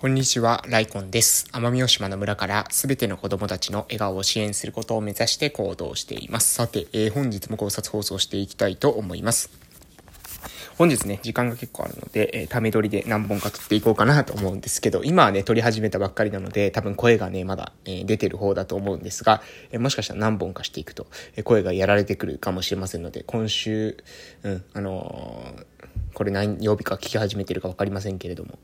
こんにちは、ライコンです。奄美大島の村からすべての子供たちの笑顔を支援することを目指して行動しています。さて、えー、本日も考察放送していきたいと思います。本日ね、時間が結構あるので、えー、ため撮りで何本か撮っていこうかなと思うんですけど、今はね、撮り始めたばっかりなので、多分声がね、まだ、えー、出てる方だと思うんですが、えー、もしかしたら何本かしていくと、え声がやられてくるかもしれませんので、今週、うん、あのこれ何曜日か聞き始めてるか分かりませんけれども、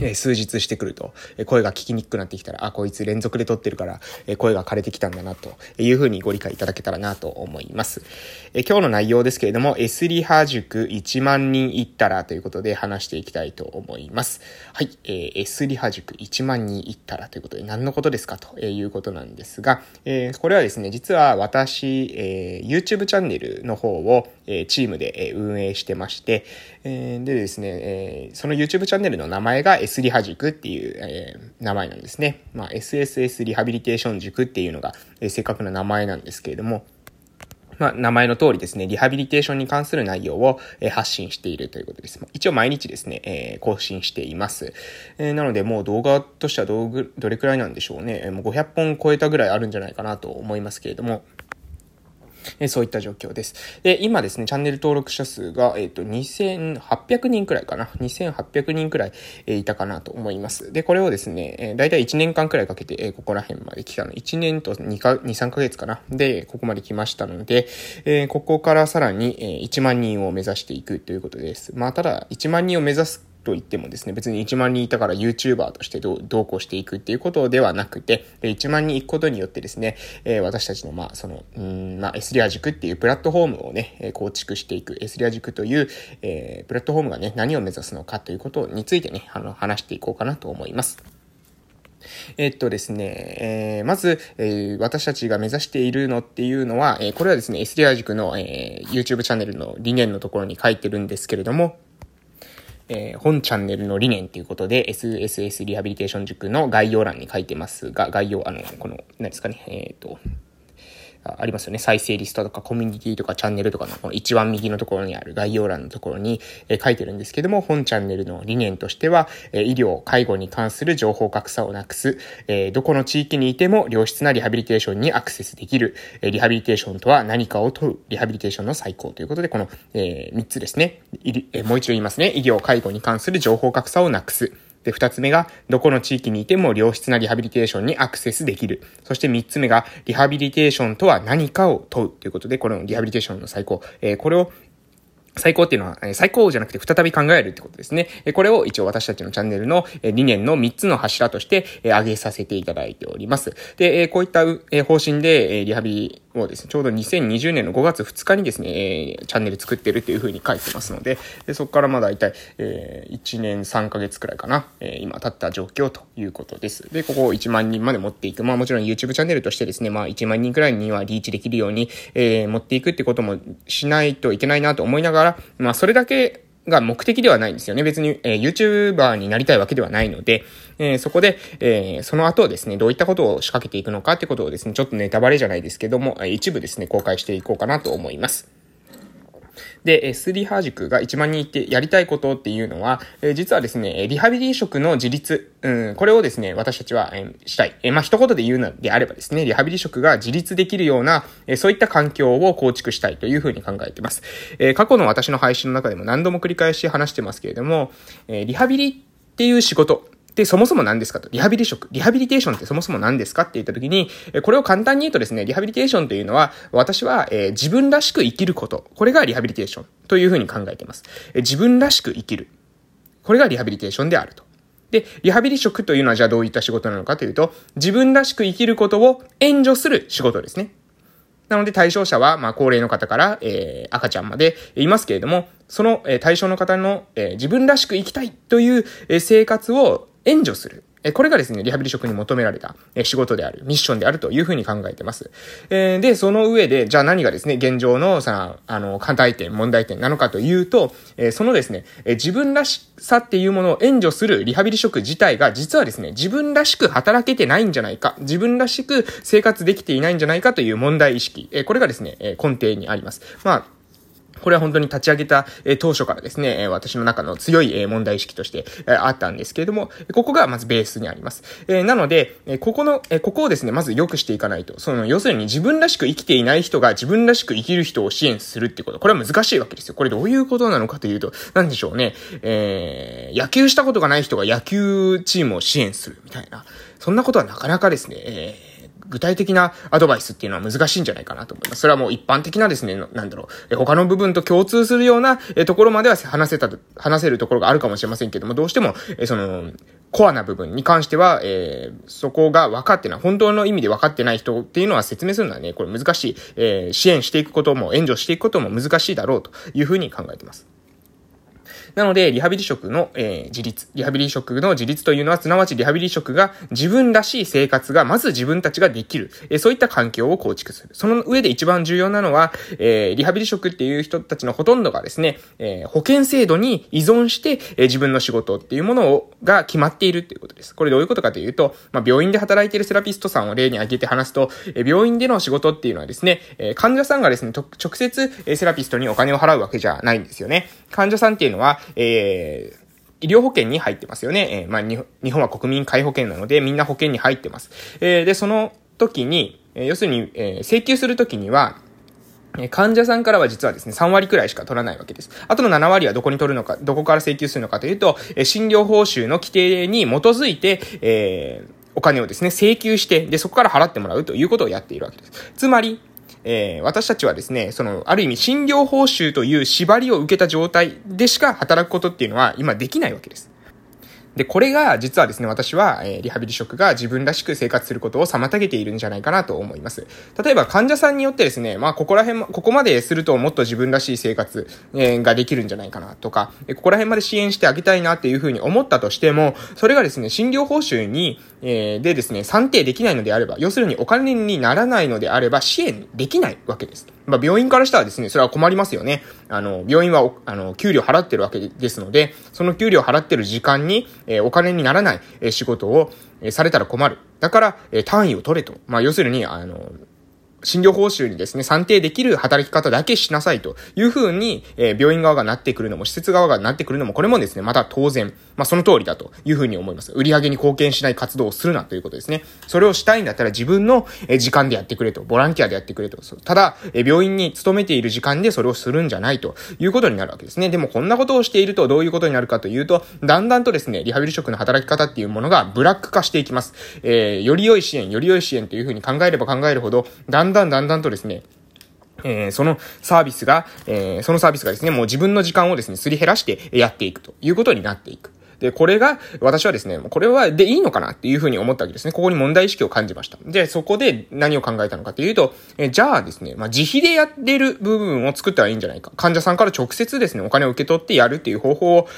え数日してくると、え声が聞きにくくなってきたら、あ、こいつ連続で撮ってるから、え声が枯れてきたんだな、というふうにご理解いただけたらなと思います。え今日の内容ですけれども、エスリハ塾1万人行ったらということで話していきたいと思います。はい、えー、エスリハ塾1万人行ったらということで何のことですかということなんですが、え、これはですね、実は私、え、YouTube チャンネルの方を、えチームで運営してまして、えでですね、えその YouTube チャンネルの名前が S リハ塾っていう、え、名前なんですね。まあ、SSS リハビリテーション塾っていうのが、えー、正確な名前なんですけれども、まあ、名前の通りですね、リハビリテーションに関する内容を、え発信しているということです。一応毎日ですね、え、更新しています。え、なので、もう動画としてはどどれくらいなんでしょうね。もう500本超えたぐらいあるんじゃないかなと思いますけれども、えそういった状況です。で、今ですね、チャンネル登録者数が、えっ、ー、と、2800人くらいかな。2800人くらい、え、いたかなと思います。で、これをですね、えー、だいたい1年間くらいかけて、え、ここら辺まで来たの。1年と2か、2、3ヶ月かな。で、ここまで来ましたので、え、ここからさらに、え、1万人を目指していくということです。まあ、ただ、1万人を目指すと言ってもですね、別に1万人いたから YouTuber としてどうどうこうしていくっていうことではなくて、1万人行くことによってですね、えー、私たちの、まあ、その、うん、まあ、S リア塾っていうプラットフォームをね、構築していく、S リア塾という、えー、プラットフォームがね、何を目指すのかということについてね、あの、話していこうかなと思います。えっとですね、えー、まず、えー、私たちが目指しているのっていうのは、えー、これはですね、S リア塾の、えー、YouTube チャンネルの理念のところに書いてるんですけれども、えー、本チャンネルの理念ということで、SSS リハビリテーション塾の概要欄に書いてますが、概要、あの、この、何ですかね、えっ、ー、と、ありますよね。再生リストとかコミュニティとかチャンネルとかのこの一番右のところにある概要欄のところに、書いてるんですけども、本チャンネルの理念としては、医療、介護に関する情報格差をなくす、どこの地域にいても良質なリハビリテーションにアクセスできる、リハビリテーションとは何かを問う、リハビリテーションの最高ということで、この、え3つですね。もう一度言いますね。医療、介護に関する情報格差をなくす。で、二つ目が、どこの地域にいても良質なリハビリテーションにアクセスできる。そして三つ目が、リハビリテーションとは何かを問うということで、このリハビリテーションの最高。えー、これを最高っていうのは、最高じゃなくて再び考えるってことですね。これを一応私たちのチャンネルの理念の3つの柱として挙げさせていただいております。で、こういった方針でリハビリをですね、ちょうど2020年の5月2日にですね、えーチャンネル作ってるっていう風に書いてますので、でそこからまだ大体、えー1年3ヶ月くらいかな、えー今経った状況ということです。で、ここを1万人まで持っていく。まあもちろん YouTube チャンネルとしてですね、まあ1万人くらいにはリーチできるように、えー、持っていくってこともしないといけないなと思いながら、まあそれだけが目的ではないんですよね。別に、えー、YouTuber になりたいわけではないので、えー、そこで、えー、その後ですね、どういったことを仕掛けていくのかってことをですね、ちょっとネタバレじゃないですけども、一部ですね、公開していこうかなと思います。で、スリハ塾が一番に言ってやりたいことっていうのは、え実はですね、リハビリ職の自立、うん、これをですね、私たちは、えしたい。えまあ、一言で言うのであればですね、リハビリ職が自立できるような、えそういった環境を構築したいというふうに考えてます。え過去の私の配信の中でも何度も繰り返し話してますけれども、えリハビリっていう仕事、で、そもそも何ですかと。リハビリ職。リハビリテーションってそもそも何ですかって言った時に、これを簡単に言うとですね、リハビリテーションというのは、私は、えー、自分らしく生きること。これがリハビリテーションというふうに考えています。えー、自分らしく生きる。これがリハビリテーションであると。で、リハビリ職というのはじゃあどういった仕事なのかというと、自分らしく生きることを援助する仕事ですね。なので対象者は、まあ、高齢の方から、えー、赤ちゃんまでいますけれども、その、えー、対象の方の、えー、自分らしく生きたいという、えー、生活を援助する。これがですね、リハビリ職に求められた仕事である、ミッションであるというふうに考えてます。で、その上で、じゃあ何がですね、現状の、さ、あの、課題点、問題点なのかというと、そのですね、自分らしさっていうものを援助するリハビリ職自体が、実はですね、自分らしく働けてないんじゃないか、自分らしく生活できていないんじゃないかという問題意識、これがですね、根底にあります。まあこれは本当に立ち上げた、当初からですね、私の中の強い、問題意識として、あったんですけれども、ここがまずベースにあります。なので、ここの、ここをですね、まず良くしていかないと。その、要するに自分らしく生きていない人が自分らしく生きる人を支援するってこと。これは難しいわけですよ。これどういうことなのかというと、なんでしょうね。えー、野球したことがない人が野球チームを支援するみたいな。そんなことはなかなかですね、えー具体的なアドバイスっていうのは難しいんじゃないかなと思います。それはもう一般的なですね、なんだろう、他の部分と共通するようなところまでは話せた、話せるところがあるかもしれませんけども、どうしても、その、コアな部分に関しては、えー、そこが分かってない、本当の意味で分かってない人っていうのは説明するのはね、これ難しい、えー、支援していくことも、援助していくことも難しいだろうというふうに考えています。なので、リハビリ職の、えー、自立、リハビリ職の自立というのは、すなわちリハビリ職が自分らしい生活が、まず自分たちができる、えー、そういった環境を構築する。その上で一番重要なのは、えー、リハビリ職っていう人たちのほとんどがですね、えー、保険制度に依存して、えー、自分の仕事っていうものを、が決まっているっていうことです。これどういうことかというと、まあ、病院で働いているセラピストさんを例に挙げて話すと、えー、病院での仕事っていうのはですね、えー、患者さんがですね、直接、えー、セラピストにお金を払うわけじゃないんですよね。患者さんっていうのは、えー医療保険に入ってますよね。えー、まあ、日本は国民皆保険なので、みんな保険に入ってます。えー、で、その時に、えー、要するに、え、請求するときには、患者さんからは実はですね、3割くらいしか取らないわけです。あとの7割はどこに取るのか、どこから請求するのかというと、え診療報酬の規定に基づいて、え、お金をですね、請求して、で、そこから払ってもらうということをやっているわけです。つまり、えー、私たちはですね、その、ある意味診療報酬という縛りを受けた状態でしか働くことっていうのは今できないわけです。で、これが実はですね、私は、えー、リハビリ職が自分らしく生活することを妨げているんじゃないかなと思います。例えば患者さんによってですね、まあ、ここら辺、ここまでするともっと自分らしい生活、えー、ができるんじゃないかなとか、えここら辺まで支援してあげたいなっていうふうに思ったとしても、それがですね、診療報酬に、えー、でですね、算定できないのであれば、要するにお金にならないのであれば支援できないわけです。まあ、病院からしたらですね、それは困りますよね。あの、病院は、あの、給料払ってるわけですので、その給料払ってる時間に、えー、お金にならない、えー、仕事を、えー、されたら困る。だから、えー、単位を取れと。まあ、要するに、あの、診療報酬にですね、算定できる働き方だけしなさいというふうに、えー、病院側がなってくるのも、施設側がなってくるのも、これもですね、また当然、まあ、その通りだというふうに思います。売り上げに貢献しない活動をするなということですね。それをしたいんだったら自分の時間でやってくれと、ボランティアでやってくれと。ただ、え病院に勤めている時間でそれをするんじゃないということになるわけですね。でもこんなことをしているとどういうことになるかというと、だんだんとですね、リハビリ職の働き方っていうものがブラック化していきます。えー、より良い支援、より良い支援というふうに考えれば考えるほど、だんだんだんだんとですね、えー、そのサービスが、えー、そのサービスがですね、もう自分の時間をですね、すり減らしてやっていくということになっていく。で、これが、私はですね、これはでいいのかな？っていうふうに思ったわけですね。ここに問題意識を感じました。で、そこで何を考えたのかというと、えじゃあですね、まあ、自費でやってる部分を作ったらいいんじゃないか。患者さんから直接ですね、お金を受け取ってやるっていう方法を考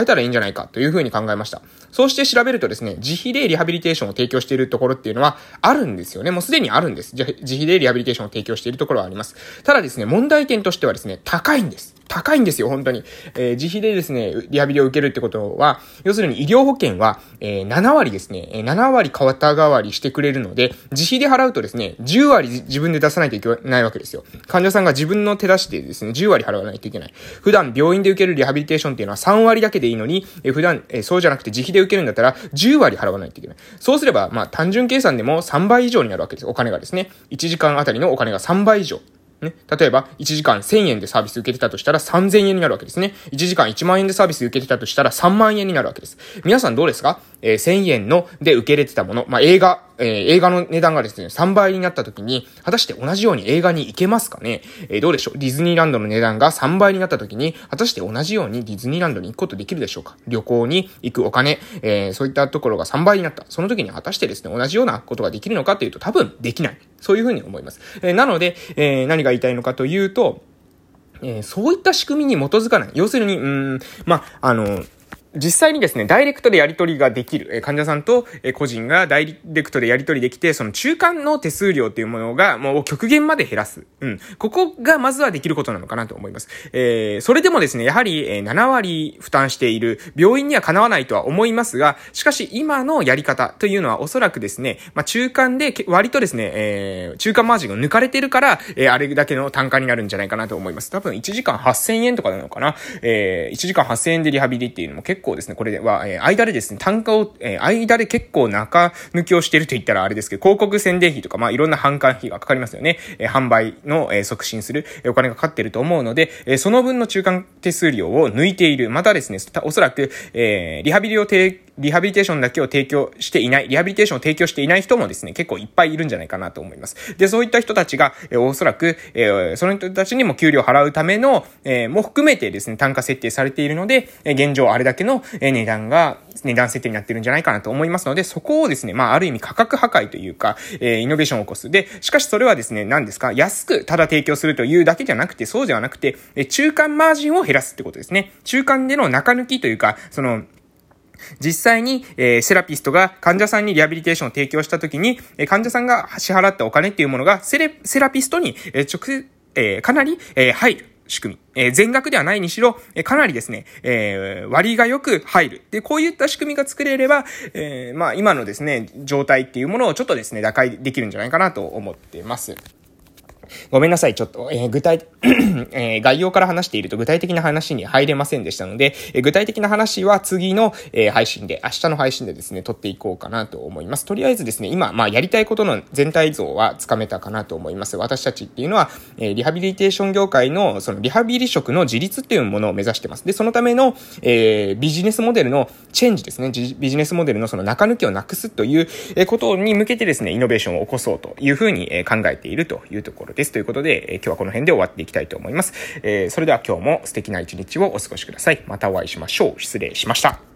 えたらいいんじゃないかというふうに考えました。そうして調べるとですね、自費でリハビリテーションを提供しているところっていうのはあるんですよね。もうすでにあるんです。自費でリハビリテーションを提供しているところはあります。ただですね、問題点としてはですね、高いんです。高いんですよ、本当に。えー、自費でですね、リハビリを受けるってことは、要するに医療保険は、えー、7割ですねえ、7割肩代わりしてくれるので、自費で払うとですね、10割自分で出さないといけないわけですよ。患者さんが自分の手出しでですね、10割払わないといけない。普段病院で受けるリハビリテーションっていうのは3割だけでいいのに、えー、普段、えー、そうじゃなくて自費で受けるんだったら10割払わないといけない。そうすれば、まあ単純計算でも3倍以上になるわけです。お金がですね。1時間あたりのお金が3倍以上。ね。例えば、1時間1000円でサービス受けてたとしたら3000円になるわけですね。1時間1万円でサービス受けてたとしたら3万円になるわけです。皆さんどうですか？えー、1000円ので受け入れてたもの、まあ、映画、えー、映画の値段がですね、3倍になった時に、果たして同じように映画に行けますかね？えー、どうでしょう？ディズニーランドの値段が3倍になった時に、果たして同じようにディズニーランドに行くことできるでしょうか？旅行に行くお金、えー、そういったところが3倍になった。その時に果たしてですね、同じようなことができるのかというと多分できない。そういうふうに思います。えー、なので、えー、何が言いたいのかというと、えー、そういった仕組みに基づかない。要するに、うん、まあ、あの、実際にですね、ダイレクトでやり取りができる、え患者さんと、え個人がダイレクトでやり取りできて、その中間の手数料っていうものがもう極限まで減らす。うん。ここがまずはできることなのかなと思います。えー、それでもですね、やはり、え7割負担している病院にはかなわないとは思いますが、しかし今のやり方というのはおそらくですね、まあ、中間で割とですね、えー、中間マージンが抜かれてるから、えー、あれだけの単価になるんじゃないかなと思います。多分1時間8000円とかなのかな。えー、1時間8000円でリハビリっていうのも結構ですね、これは、えー、間でですね、単価を、えー、間で結構中抜きをしてると言ったらあれですけど、広告宣伝費とか、まあ、いろんな販管費がかかりますよね。えー、販売の、えー、促進する、えー、お金がかかってると思うので、えー、その分の中間手数料を抜いている。またですね、おそらく、えー、リハビリを提リハビリテーションだけを提供していない、リハビリテーションを提供していない人もですね、結構いっぱいいるんじゃないかなと思います。で、そういった人たちが、え、おそらく、え、その人たちにも給料を払うための、え、も含めてですね、単価設定されているので、え、現状あれだけの、え、値段が、値段設定になってるんじゃないかなと思いますので、そこをですね、まあ、ある意味価格破壊というか、え、イノベーションを起こす。で、しかしそれはですね、何ですか安くただ提供するというだけじゃなくて、そうではなくて、え中間マージンを減らすってことですね。中間での中抜きというか、その、実際に、えー、セラピストが患者さんにリハビリテーションを提供したときに、えー、患者さんが支払ったお金っていうものが、セレ、セラピストに、えー、直接、えー、かなり、えー、入る。仕組み。えー、全額ではないにしろ、えー、かなりですね、えー、割がよく入る。で、こういった仕組みが作れれば、えー、まあ、今のですね、状態っていうものをちょっとですね、打開できるんじゃないかなと思ってます。ごめんなさい、ちょっと、えー、具体、えー、概要から話していると具体的な話に入れませんでしたので、えー、具体的な話は次の、えー、配信で、明日の配信でですね、撮っていこうかなと思います。とりあえずですね、今、まあ、やりたいことの全体像はつかめたかなと思います。私たちっていうのは、えー、リハビリテーション業界の、その、リハビリ職の自立っていうものを目指してます。で、そのための、えー、ビジネスモデルのチェンジですね。ビジネスモデルのその中抜きをなくすということに向けてですね、イノベーションを起こそうというふうに考えているというところです。ということで、え今日はこの辺で終わっていきたいと思います。え、それでは今日も素敵な一日をお過ごしください。またお会いしましょう。失礼しました。